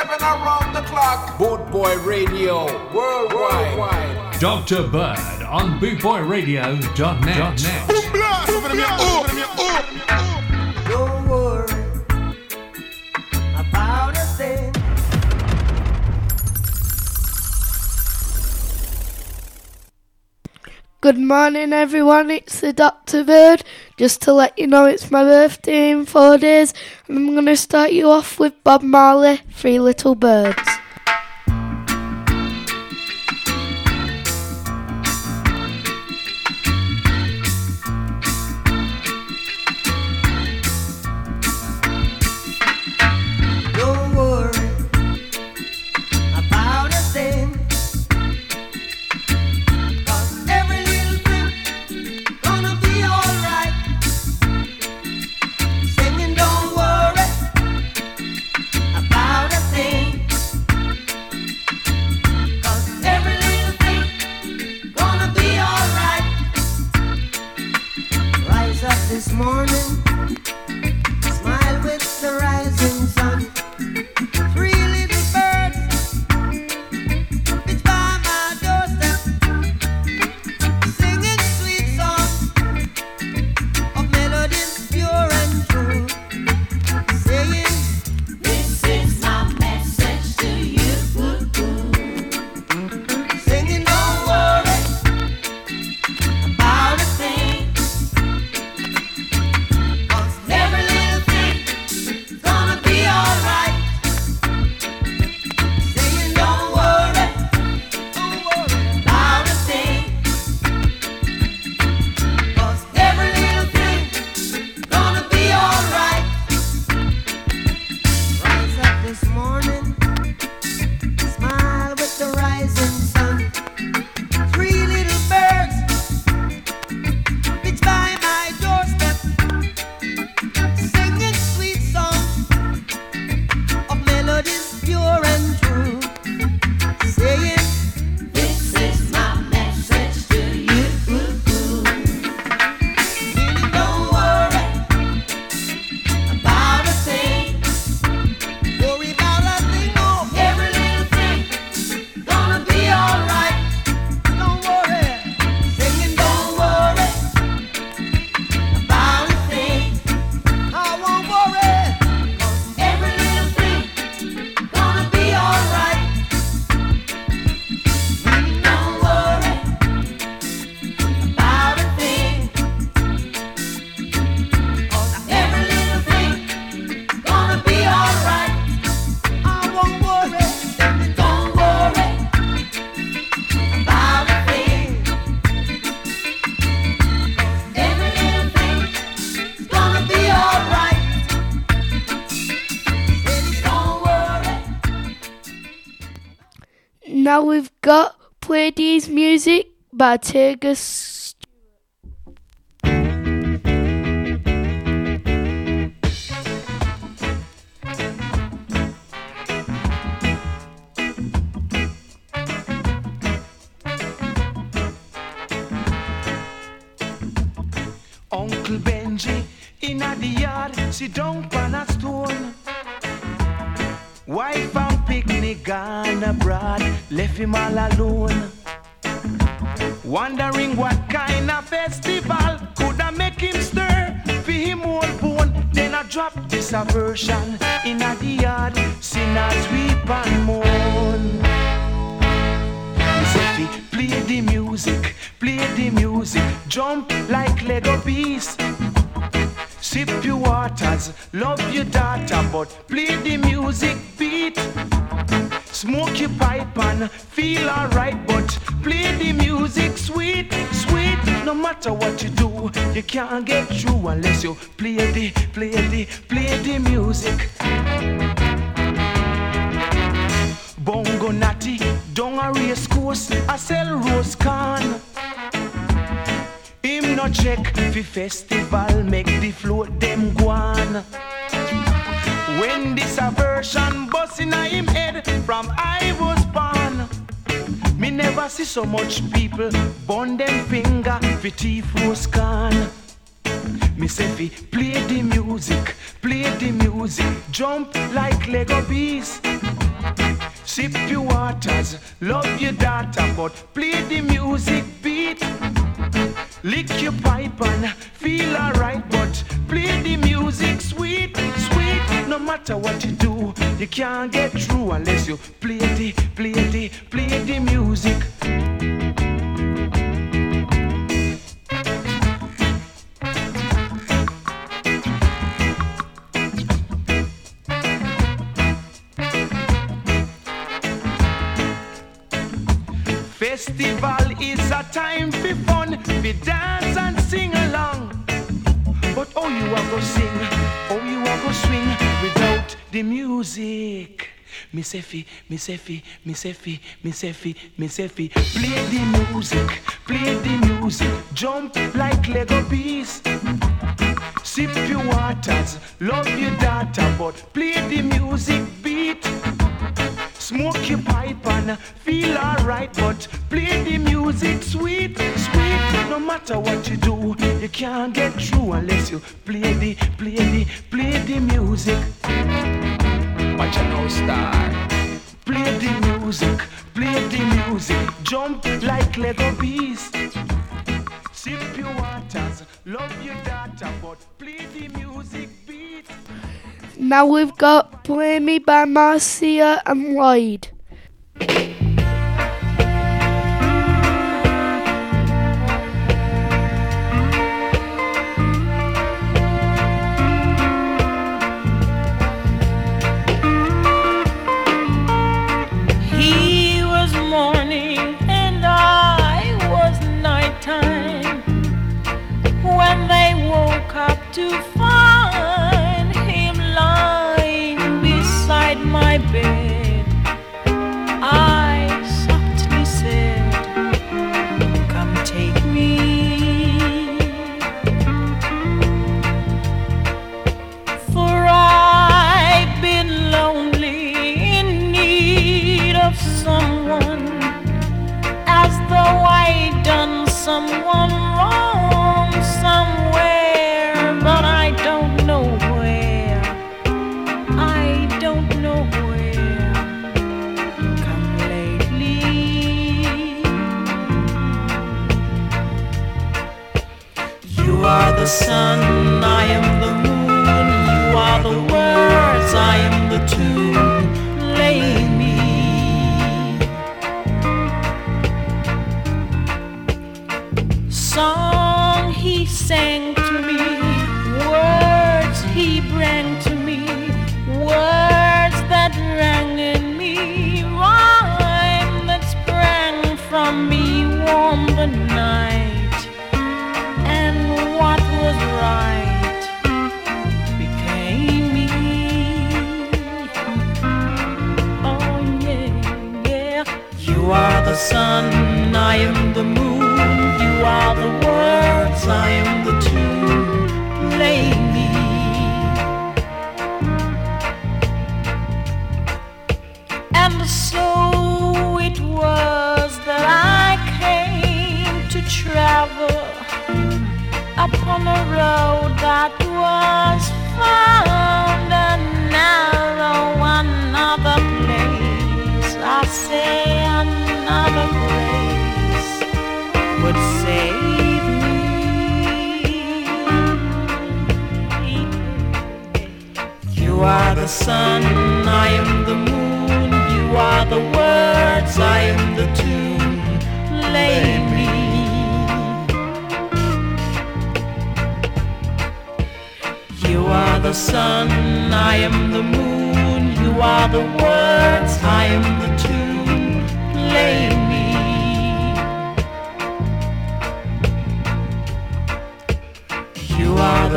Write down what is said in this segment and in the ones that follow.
seven around the clock. Boot Boy Radio worldwide. worldwide. Dr. Bird on bootboyradio.net. Don't worry about a thing. Good morning, everyone. It's the Dr. Bird. Just to let you know, it's my birthday in four days, and I'm going to start you off with Bob Marley, Three Little Birds. By Tegus. Uncle Benji in the yard, sit down on a stone. Wife and picnic gone abroad, left him all alone. Wondering what kind of festival could I make him stir for him all bone. Then I drop this aversion in a the yard, sinners weep and moan. Play the music, play the music, jump like Lego bees. Sip your waters, love your daughter, but play the music beat. Smoke your pipe and feel alright, but play the music sweet, sweet. No matter what you do, you can't get through unless you play the, play the, play the music. Bongo natty, down a race course, I sell rose can. Him no check fi festival, make the float them go on. When this aversion bust in him head from I was born, me never see so much people burn them finger fi thief rose can. Me say fi play the music, play the music, jump like Lego bees. Sip your waters, love your daughter, but play the music beat. Lick your pipe and feel alright, but play the music sweet. No matter what you do, you can't get through unless you play the, play the, play the music. Festival is a time for fun, we dance and sing along. But oh, you are go sing, oh, go swing without the music. Me say fi, me say fi, me say me say. Play the music, play the music, jump like Lego bees. Sip your waters, love your daughter, but play the music beat. Smoke your pipe and feel alright, but play the music sweet, sweet. No matter what you do, you can't get through unless you play the, play the, play the music. Watch out now, star. Play the music, play the music, jump like Lego bees. Sip your waters, love your daughter, but play the music beat. Now we've got Play Me by Marcia and Lloyd. He was someone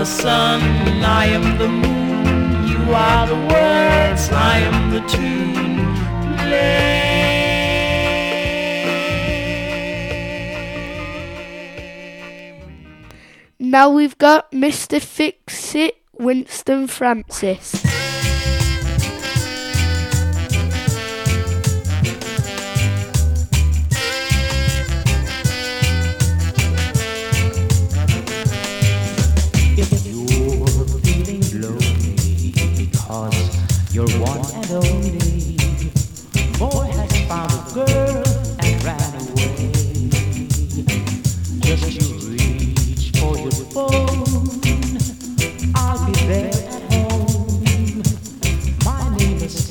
the sun, I am the moon. You are the words, I am the tune. Lay me. Now we've got Mr. Fix It, Winston Francis.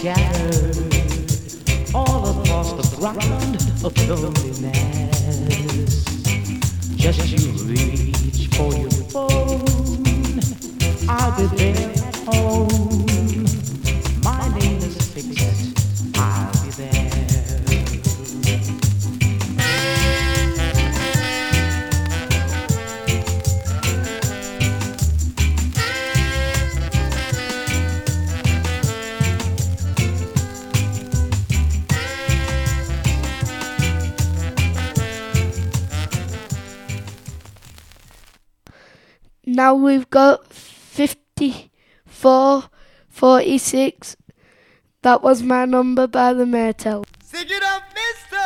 scattered all across the ground of loneliness. Just you reach for your phone. I'll be there at home. Now we've got 54, 46. That was my number by the Maytals. Sing it up, mister.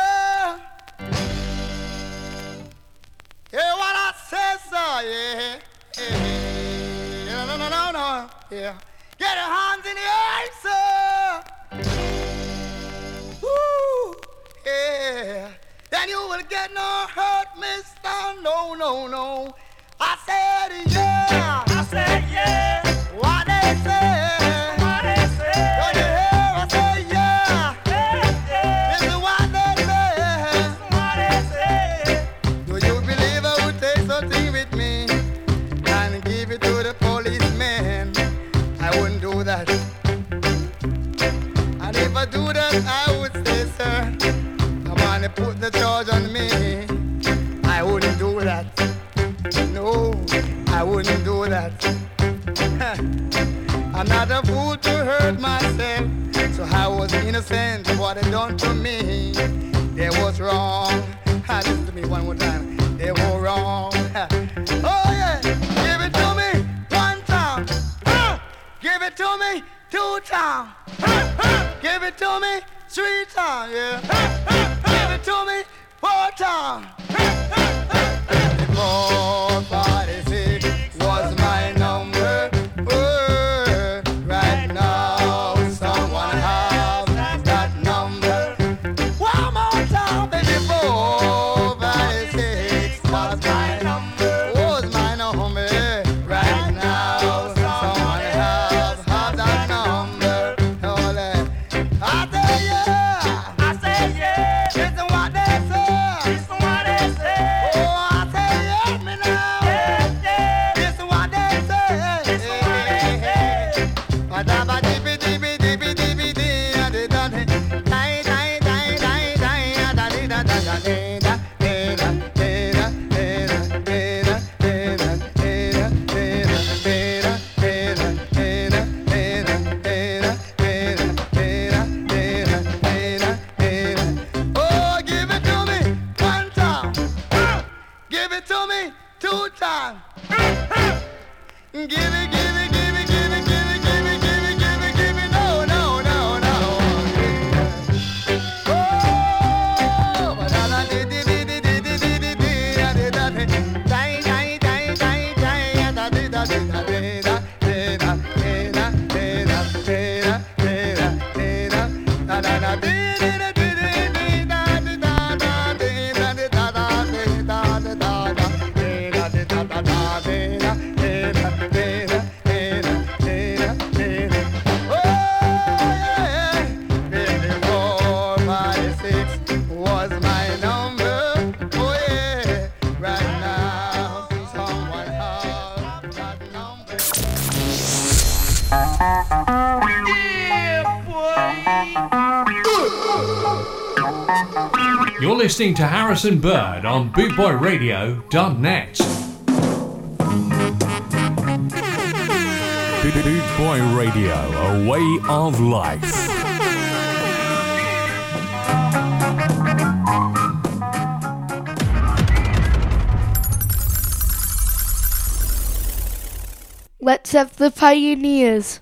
Hear what I say, sir, yeah. yeah. No, no, no, no, yeah. Get your hands in the air, sir. Woo, yeah. Then you will get no hurt, mister. No, no, no. I said, yeah. I said, yeah. What they say. What they say. Don't you? I say, yeah. This is what they say. Do you believe I would take something with me and give it to the policeman? I wouldn't do that. And if I do that, I would say, sir, on and put the charge on wouldn't do that. I'm not a fool to hurt myself, so I was innocent what they done to me. They was wrong. Ah, Listen to me one more time. They were wrong. Oh yeah, give it to me one time. Give it to me two times. Give it to me three times. Yeah. Give it to me four times. You're listening to Harrison Bird on BootboyRadio.net. Bootboy Radio, a way of life. Let's have the pioneers.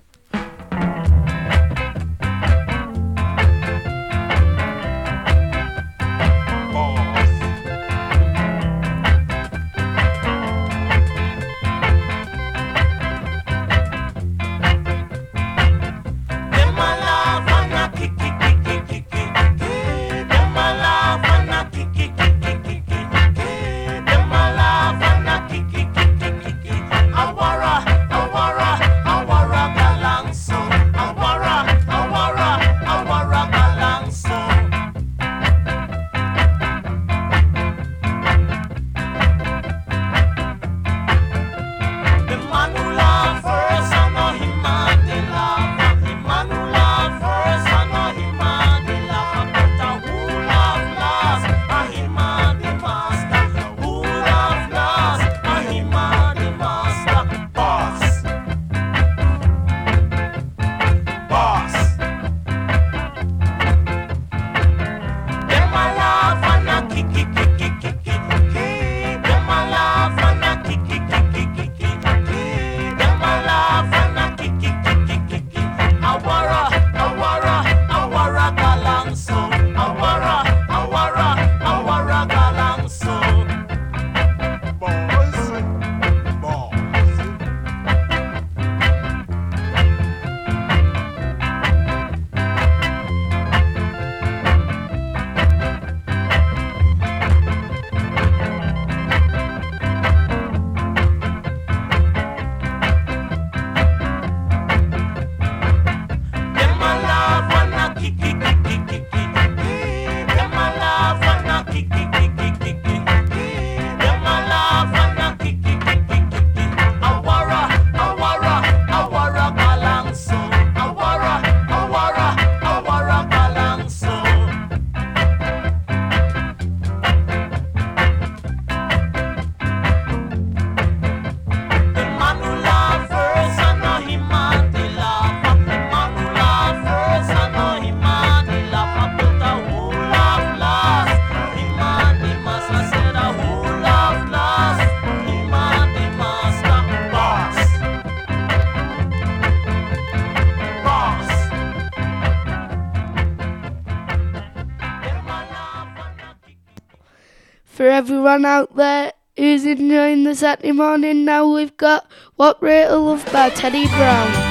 everyone out there who's enjoying the Saturday morning. Now we've got What Rate of Love by Teddy Brown.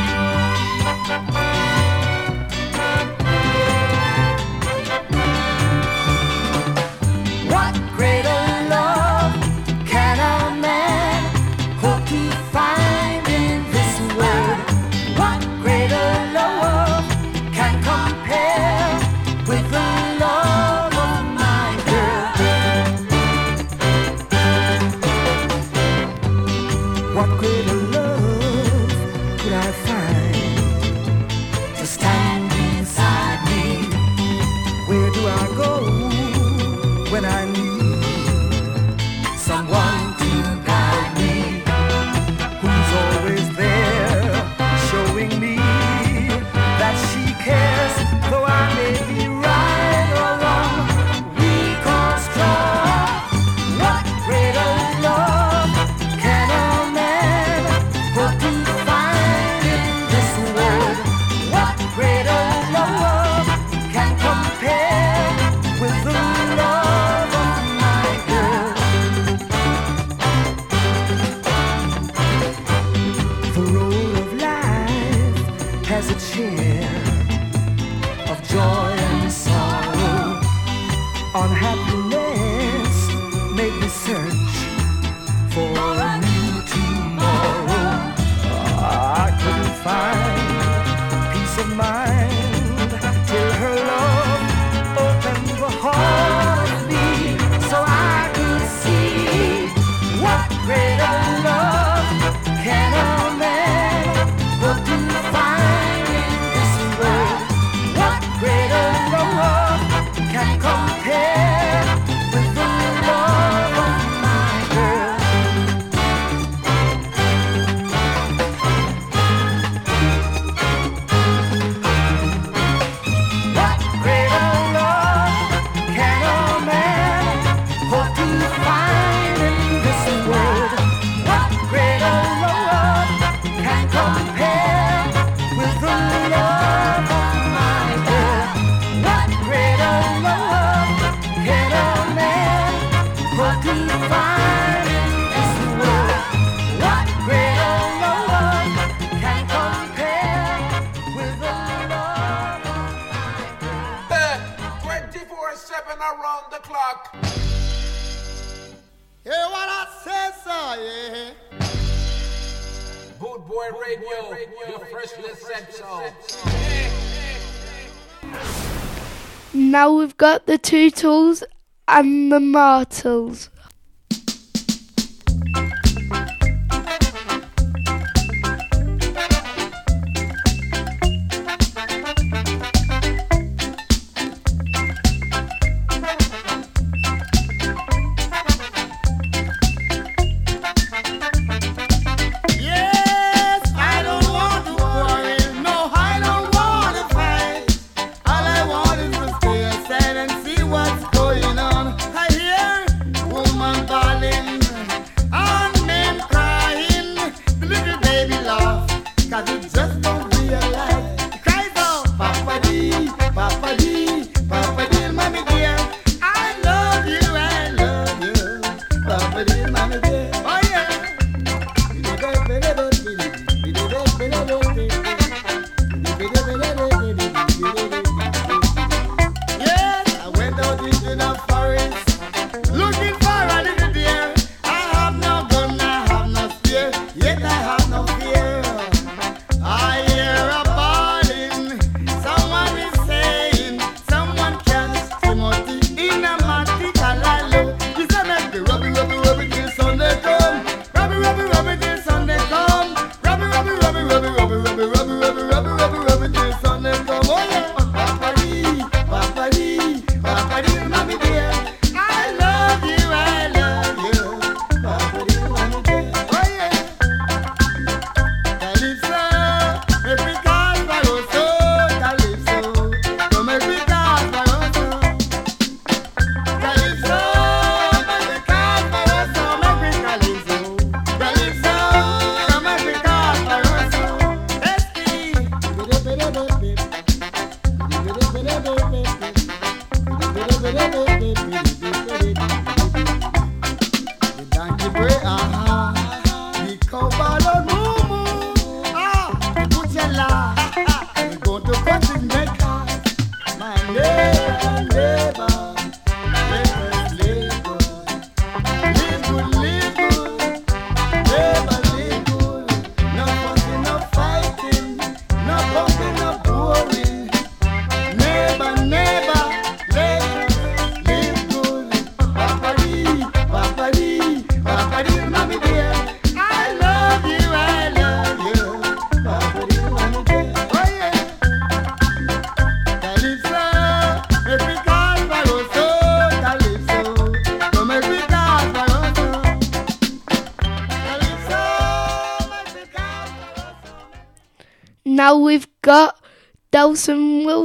Boy Radio, your first Now we've got the two tools and the martels.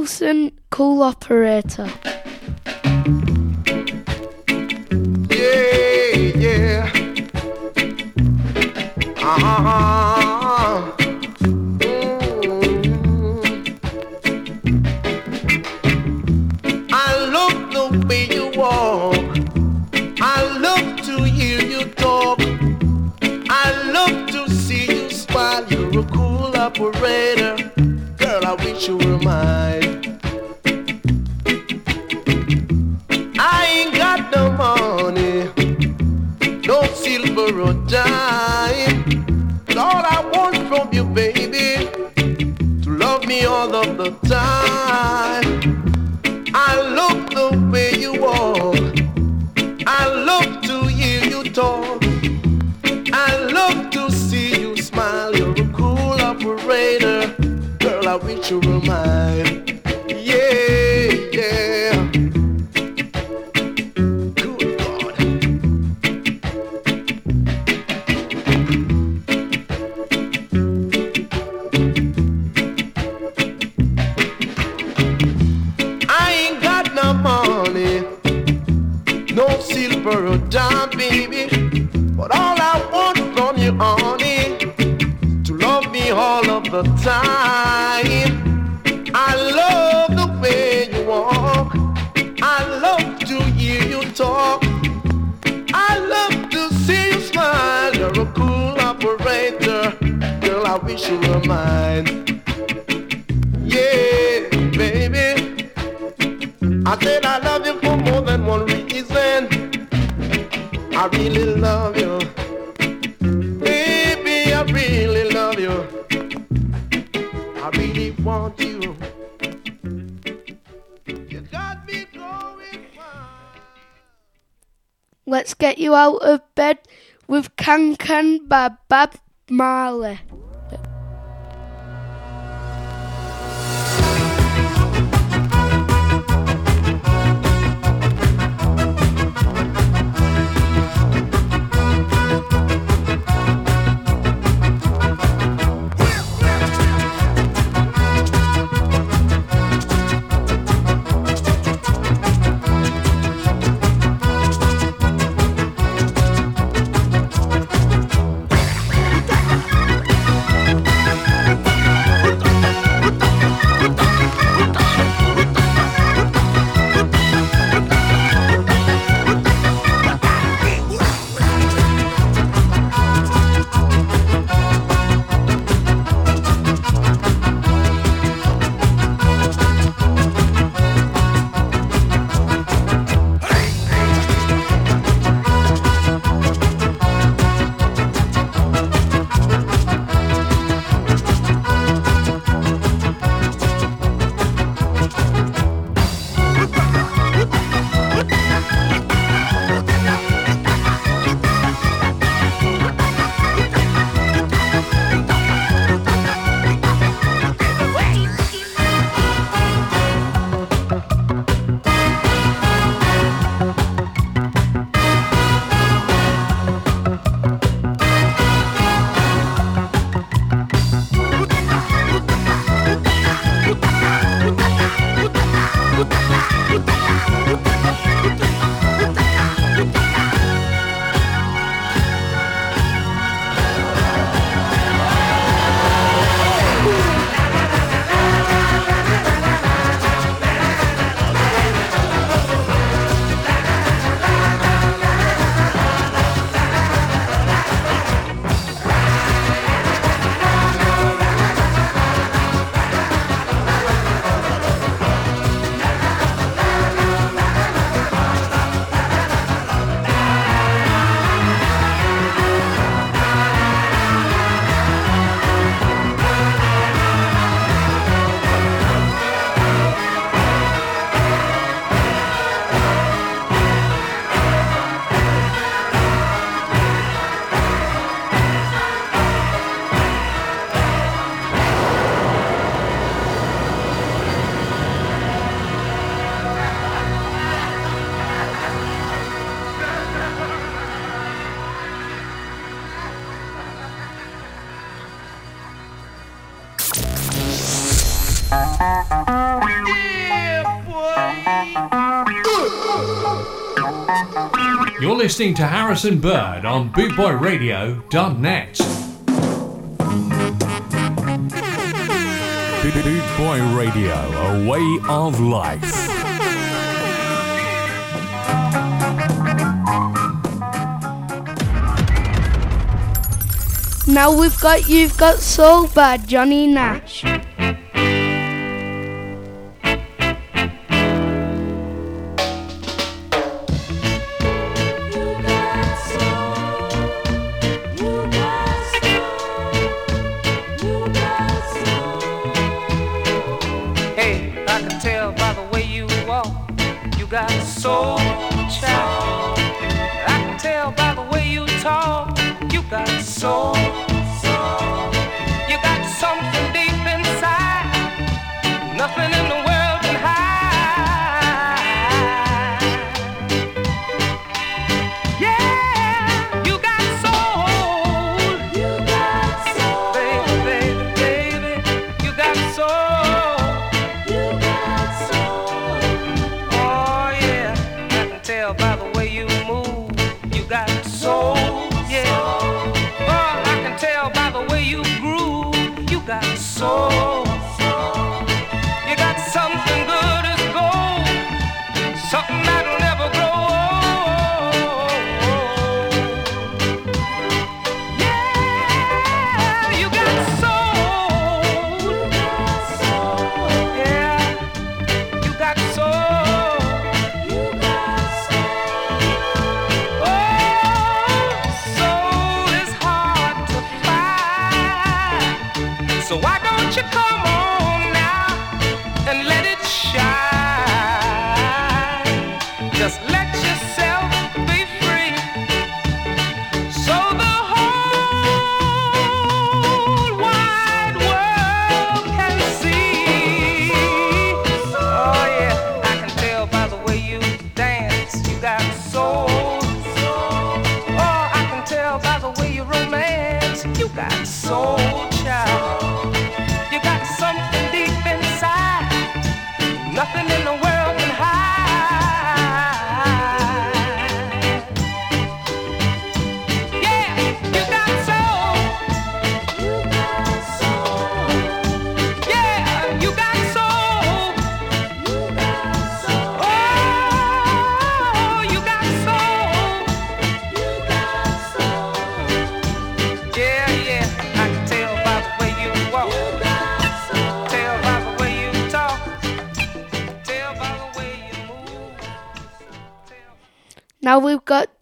Wilson Cool Operator. Yeah, yeah. Uh-huh. Let's get you out of bed with Can Can by Bob Marley. Listening to Harrison Bird on bootboyradio.net. Boot Boy Radio, a way of life. Now we've got You've Got Soul by Johnny Nash. Hey, I can tell by the way you walk, you got soul, child. I can tell by the way you talk, you got soul.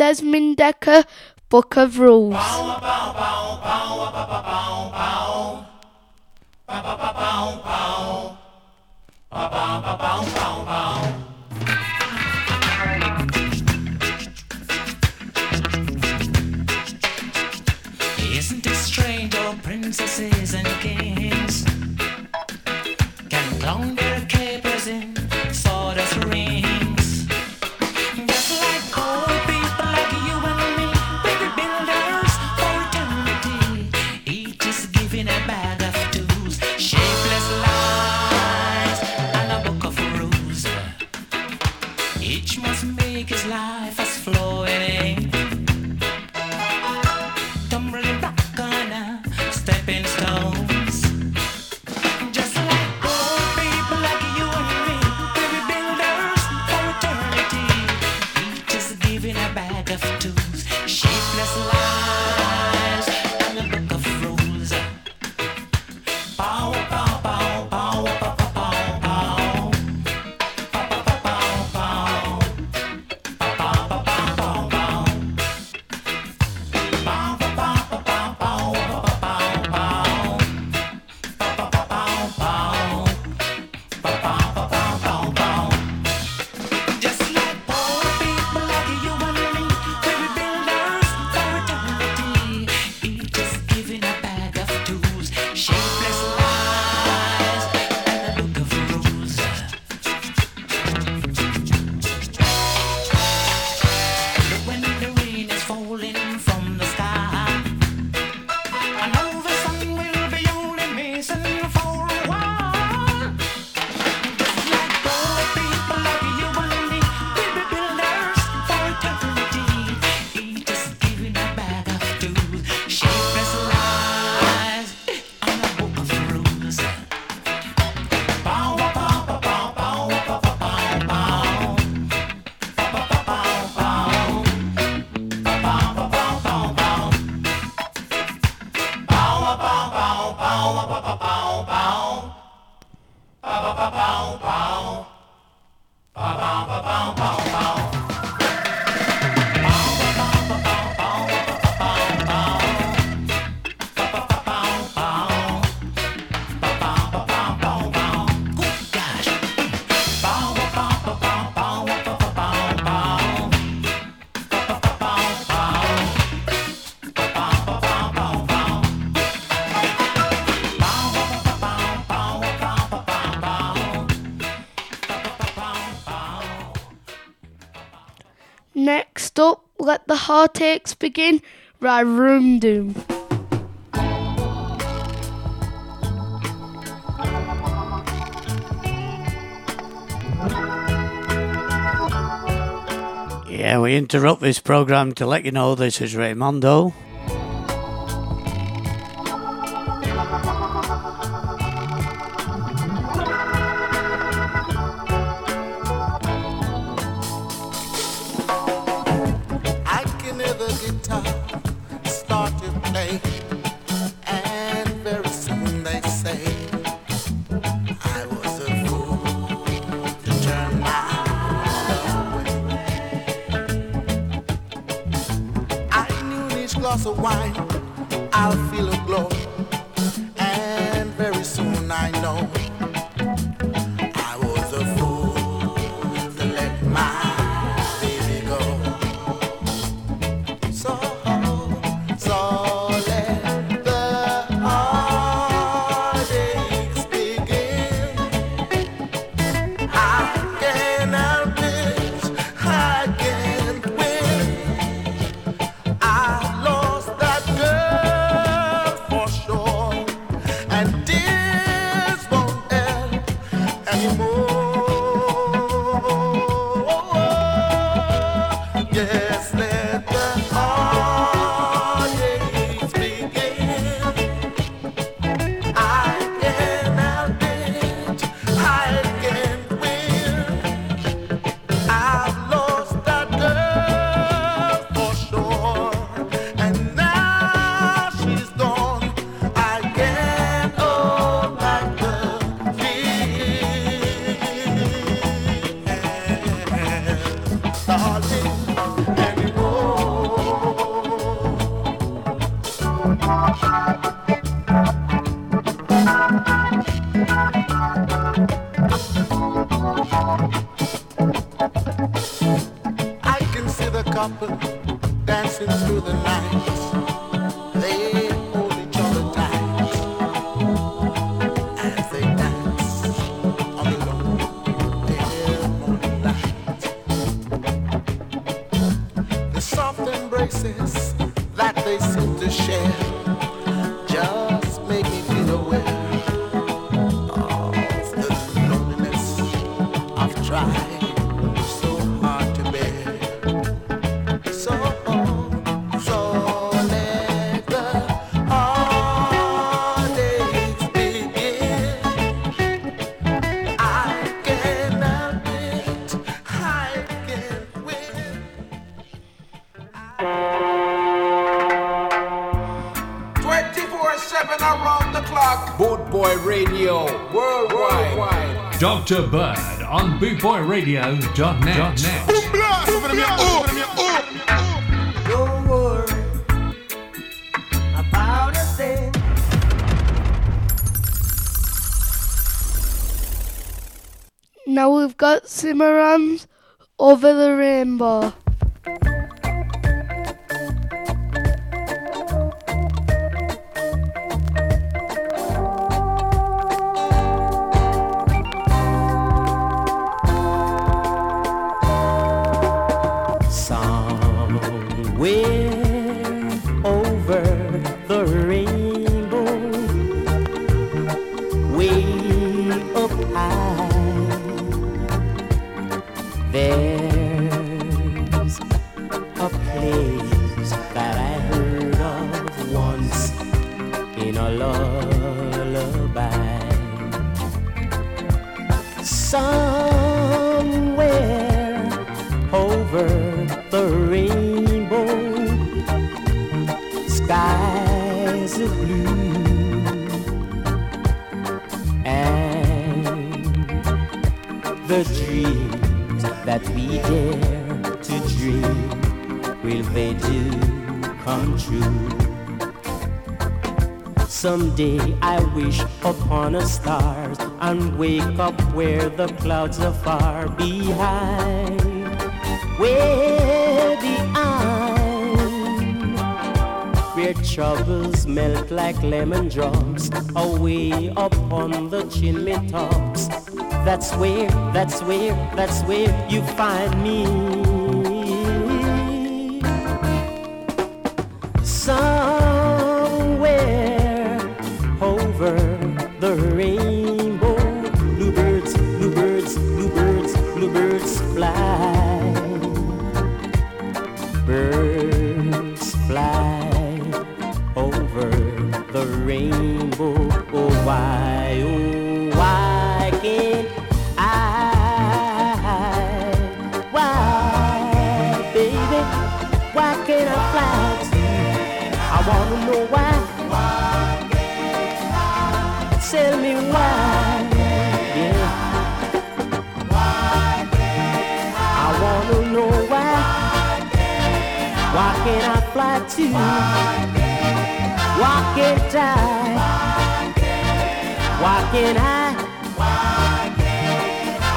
Desmond Dekker Book of Rules. Bow, bow, bow, politics begin Ryrumdum. Yeah, we interrupt this program to let you know this is Raimondo Dr. Bird on bootboyradio.net. Don't worry about a thing. Now we've got Cimarons Over the Rainbow. Lullaby. Somewhere over the rainbow, skies of blue, and the dreams that we dare to dream will they do come true? Someday I wish upon a stars and wake up where the clouds are far behind. Way behind, where troubles melt like lemon drops away upon the chimney tops. That's where, that's where, that's where you find me.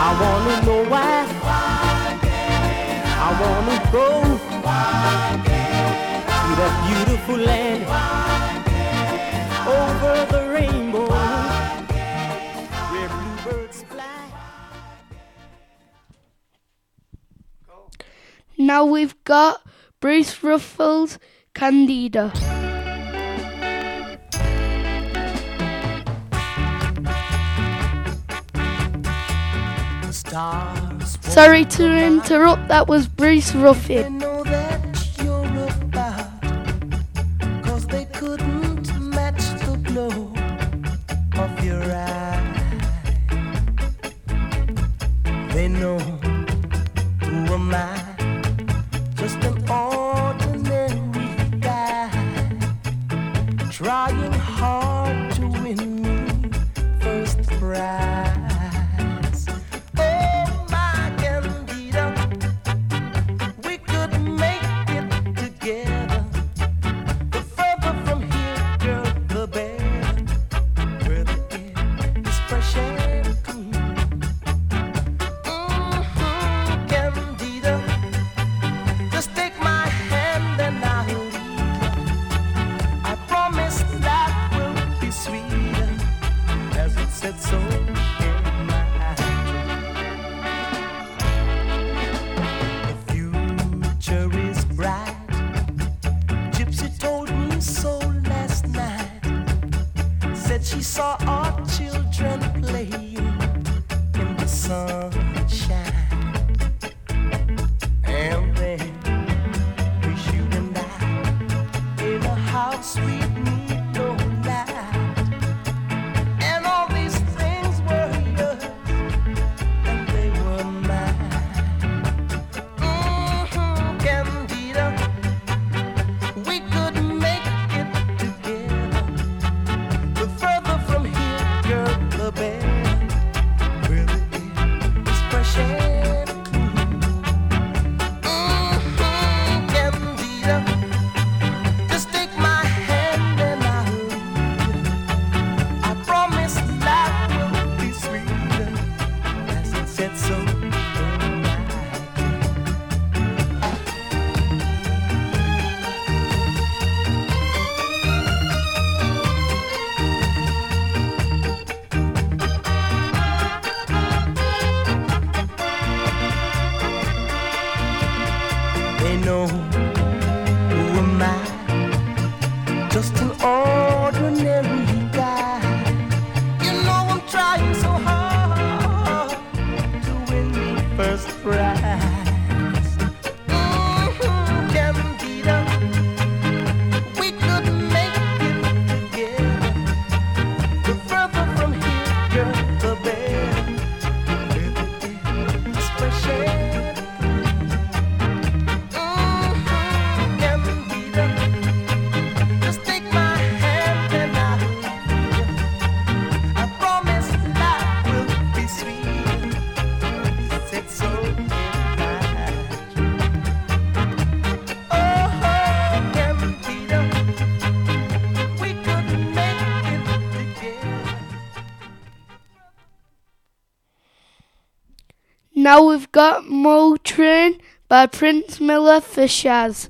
I wanna know why. I wanna go to that beautiful land over the rainbow where bluebirds fly. Now we've got Bruce Ruffles Candida. Sorry to interrupt, that was Bruce Ruffin. sweet Now we've got Mule Train by Prince Miller for Shaz.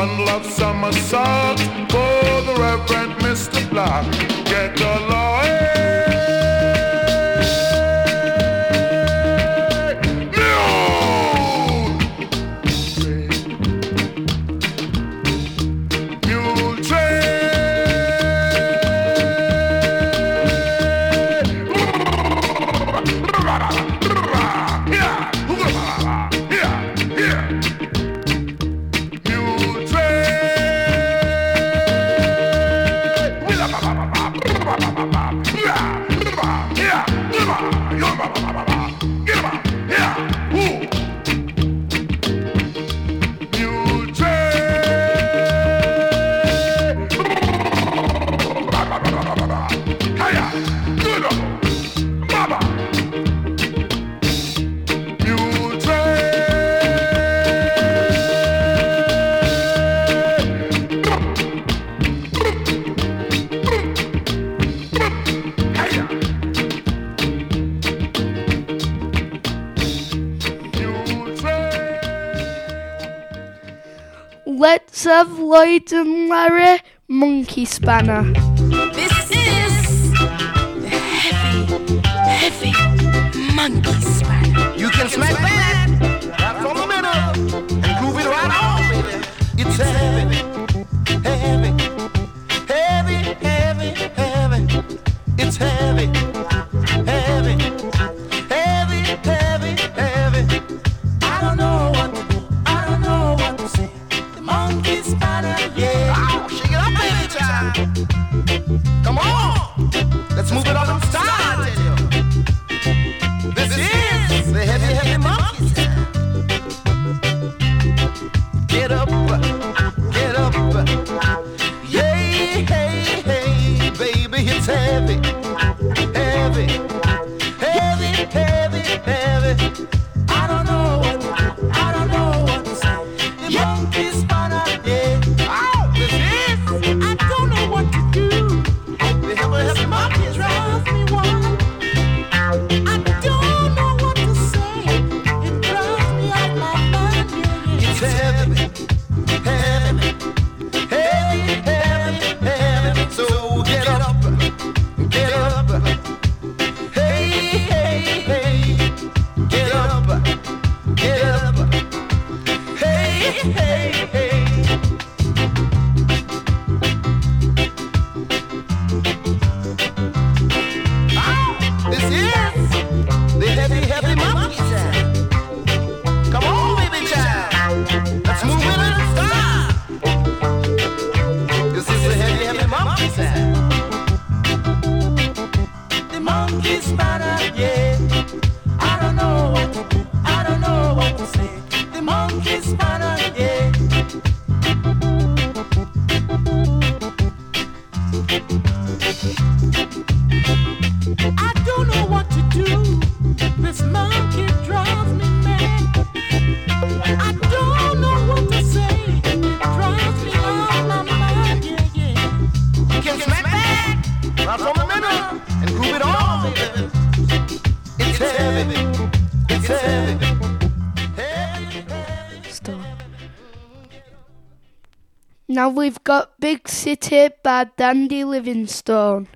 One love somersault for the Reverend Mr. Black. Get along. Croydon Larry Monkey Spanner. Now we've got Big City by Dandy Livingstone.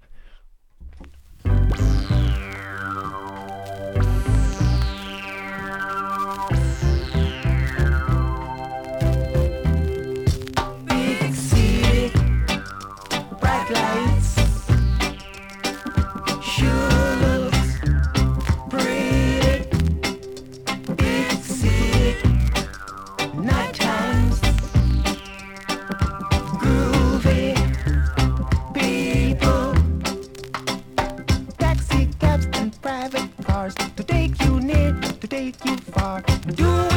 take you far. Do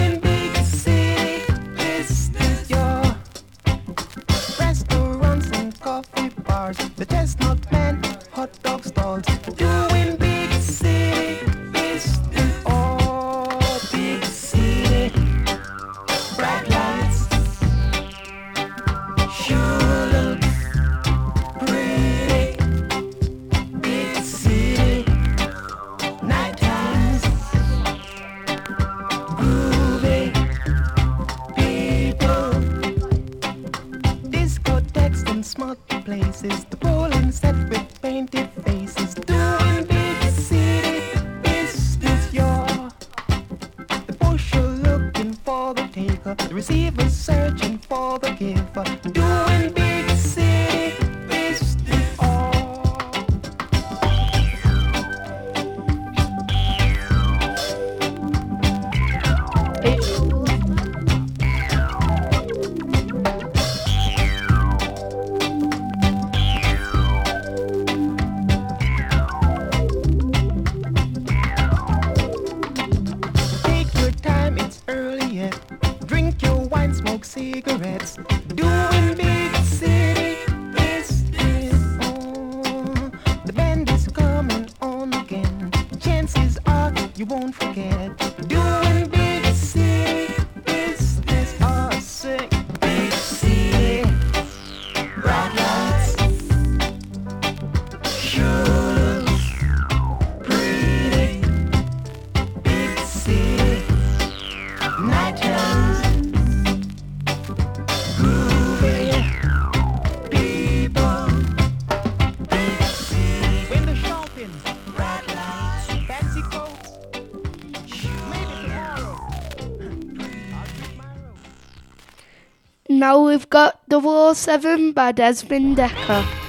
7 by Desmond Dekker.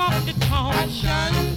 Off the tone.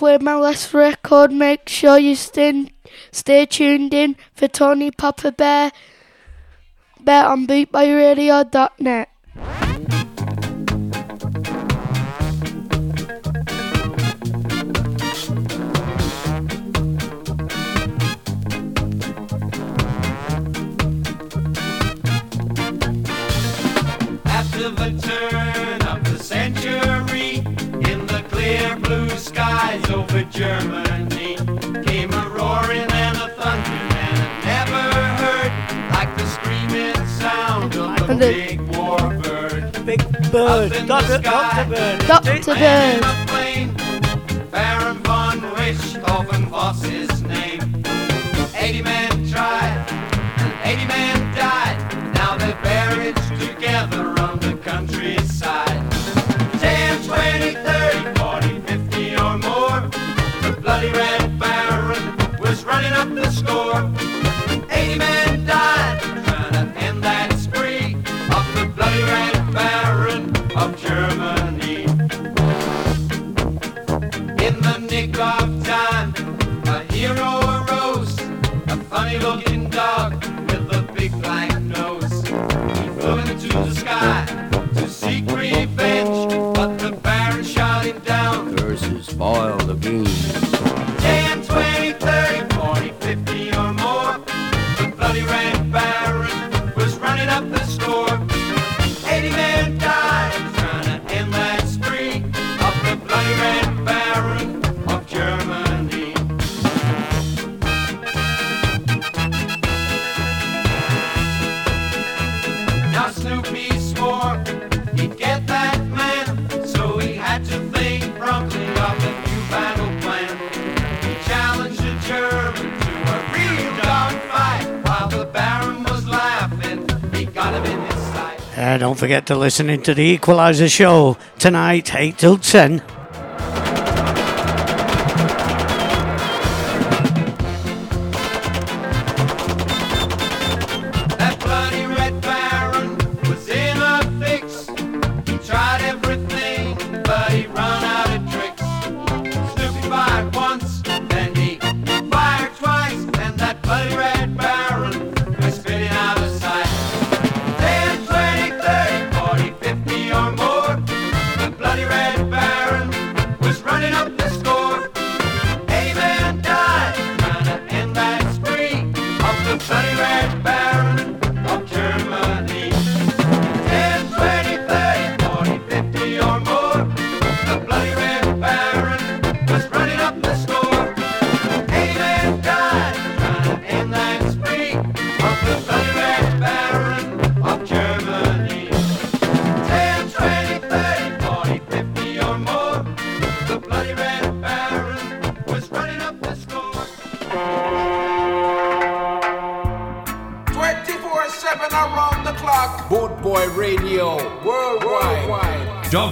played my last record, make sure you stay, stay tuned in for Tony Papa Bear, Bear on bootboyradio.net. over Germany. Came a roaring and a thunder, and it never heard like the screaming sound of a big war bird. Big bird, Doctor, Doctor Bird, Doctor Bird. Baron von Richthofen to listening to the Equalizer show tonight, 8 till 10.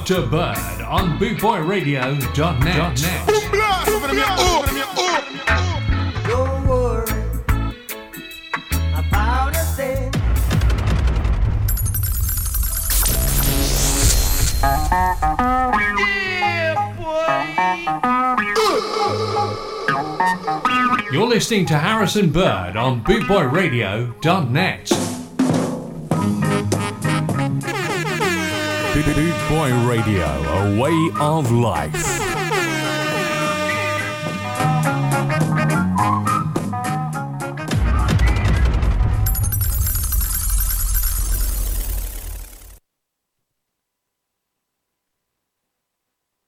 To Bird on bootboyradio.net. You're listening to Harrison Bird on bootboyradio.net. Boy Radio, a way of life.